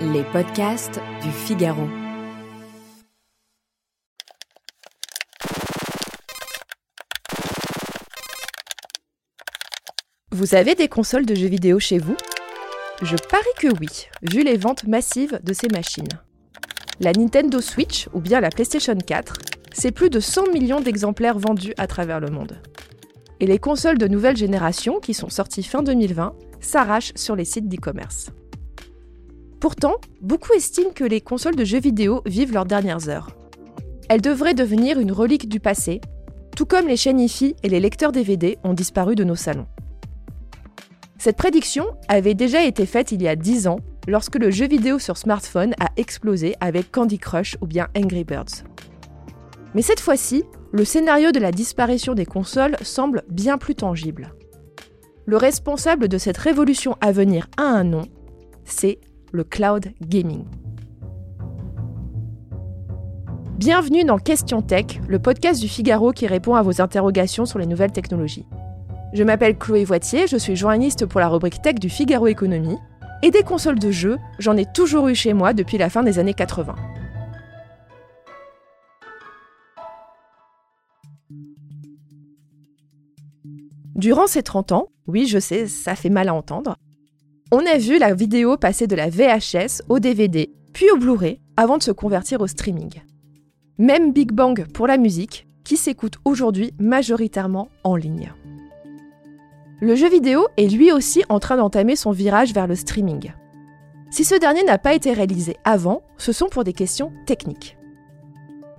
Les podcasts du Figaro. Vous avez des consoles de jeux vidéo chez vous? Je parie que oui, vu les ventes massives de ces machines. La Nintendo Switch ou bien la PlayStation 4, c'est plus de 100 millions d'exemplaires vendus à travers le monde. Et les consoles de nouvelle génération, qui sont sorties fin 2020, s'arrachent sur les sites d'e-commerce. Pourtant, beaucoup estiment que les consoles de jeux vidéo vivent leurs dernières heures. Elles devraient devenir une relique du passé, tout comme les chaînes IFI et les lecteurs DVD ont disparu de nos salons. Cette prédiction avait déjà été faite il y a 10 ans, lorsque le jeu vidéo sur smartphone a explosé avec Candy Crush ou bien Angry Birds. Mais cette fois-ci, le scénario de la disparition des consoles semble bien plus tangible. Le responsable de cette révolution à venir a un nom, c'est le cloud gaming. Bienvenue dans Question Tech, le podcast du Figaro qui répond à vos interrogations sur les nouvelles technologies. Je m'appelle Chloé Voitier, je suis journaliste pour la rubrique Tech du Figaro Économie, et des consoles de jeux, j'en ai toujours eu chez moi depuis la fin des années 80. Durant ces 30 ans, oui je sais, ça fait mal à entendre, on a vu la vidéo passer de la VHS au DVD, puis au Blu-ray, avant de se convertir au streaming. Même Big Bang pour la musique, qui s'écoute aujourd'hui majoritairement en ligne. Le jeu vidéo est lui aussi en train d'entamer son virage vers le streaming. Si ce dernier n'a pas été réalisé avant, ce sont pour des questions techniques.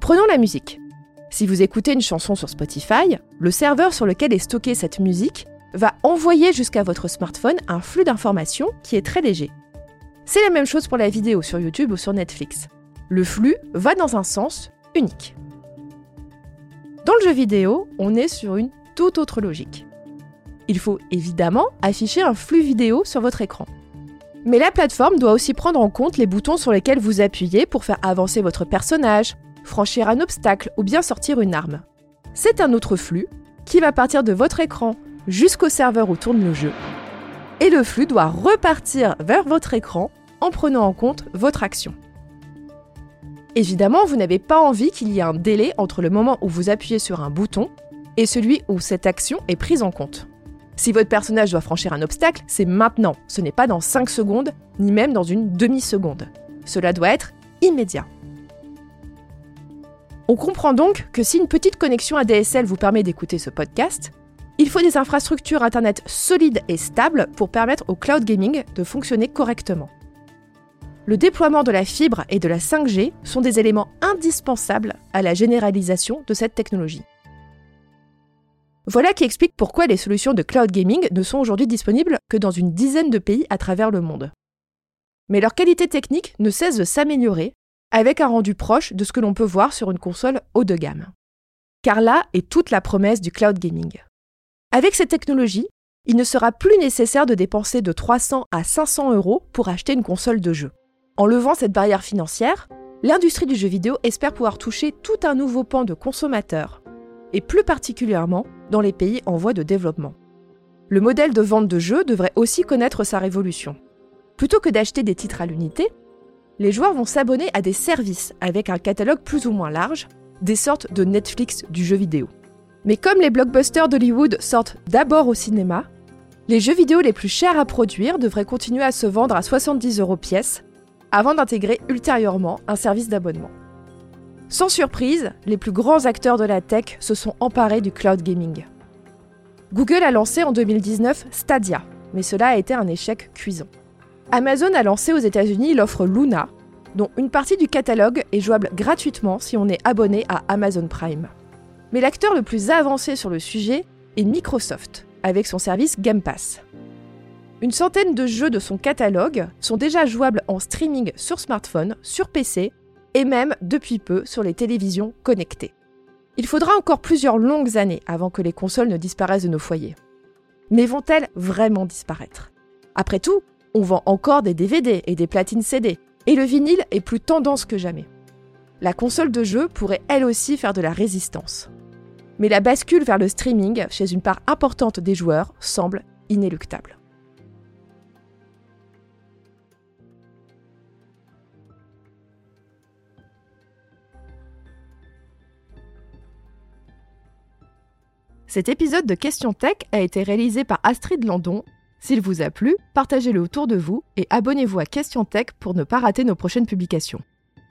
Prenons la musique. Si vous écoutez une chanson sur Spotify, le serveur sur lequel est stockée cette musique va envoyer jusqu'à votre smartphone un flux d'informations qui est très léger. C'est la même chose pour la vidéo sur YouTube ou sur Netflix. Le flux va dans un sens unique. Dans le jeu vidéo, on est sur une toute autre logique. Il faut évidemment afficher un flux vidéo sur votre écran. Mais la plateforme doit aussi prendre en compte les boutons sur lesquels vous appuyez pour faire avancer votre personnage, franchir un obstacle ou bien sortir une arme. C'est un autre flux qui va partir de votre écran jusqu'au serveur où tourne le jeu. Et le flux doit repartir vers votre écran en prenant en compte votre action. Évidemment, vous n'avez pas envie qu'il y ait un délai entre le moment où vous appuyez sur un bouton et celui où cette action est prise en compte. Si votre personnage doit franchir un obstacle, c'est maintenant, ce n'est pas dans 5 secondes, ni même dans une demi-seconde. Cela doit être immédiat. On comprend donc que si une petite connexion ADSL vous permet d'écouter ce podcast, il faut des infrastructures Internet solides et stables pour permettre au cloud gaming de fonctionner correctement. Le déploiement de la fibre et de la 5G sont des éléments indispensables à la généralisation de cette technologie. Voilà qui explique pourquoi les solutions de cloud gaming ne sont aujourd'hui disponibles que dans une dizaine de pays à travers le monde. Mais leur qualité technique ne cesse de s'améliorer avec un rendu proche de ce que l'on peut voir sur une console haut de gamme. Car là est toute la promesse du cloud gaming. Avec cette technologie, il ne sera plus nécessaire de dépenser de 300 à 500 euros pour acheter une console de jeu. En levant cette barrière financière, l'industrie du jeu vidéo espère pouvoir toucher tout un nouveau pan de consommateurs, et plus particulièrement dans les pays en voie de développement. Le modèle de vente de jeux devrait aussi connaître sa révolution. Plutôt que d'acheter des titres à l'unité, les joueurs vont s'abonner à des services avec un catalogue plus ou moins large, des sortes de Netflix du jeu vidéo. Mais comme les blockbusters d'Hollywood sortent d'abord au cinéma, les jeux vidéo les plus chers à produire devraient continuer à se vendre à 70 euros pièce, avant d'intégrer ultérieurement un service d'abonnement. Sans surprise, les plus grands acteurs de la tech se sont emparés du cloud gaming. Google a lancé en 2019 Stadia, mais cela a été un échec cuisant. Amazon a lancé aux États-Unis l'offre Luna, dont une partie du catalogue est jouable gratuitement si on est abonné à Amazon Prime. Mais l'acteur le plus avancé sur le sujet est Microsoft, avec son service Game Pass. Une centaine de jeux de son catalogue sont déjà jouables en streaming sur smartphone, sur PC et même depuis peu sur les télévisions connectées. Il faudra encore plusieurs longues années avant que les consoles ne disparaissent de nos foyers. Mais vont-elles vraiment disparaître? Après tout, on vend encore des DVD et des platines CD, et le vinyle est plus tendance que jamais. La console de jeu pourrait elle aussi faire de la résistance. Mais la bascule vers le streaming chez une part importante des joueurs semble inéluctable. Cet épisode de Question Tech a été réalisé par Astrid Landon. S'il vous a plu, partagez-le autour de vous et abonnez-vous à Question Tech pour ne pas rater nos prochaines publications.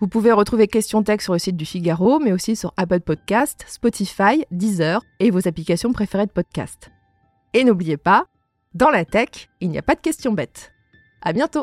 Vous pouvez retrouver Question Tech sur le site du Figaro, mais aussi sur Apple Podcast, Spotify, Deezer et vos applications préférées de podcast. Et n'oubliez pas, dans la tech, il n'y a pas de questions bêtes. À bientôt!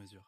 mesure.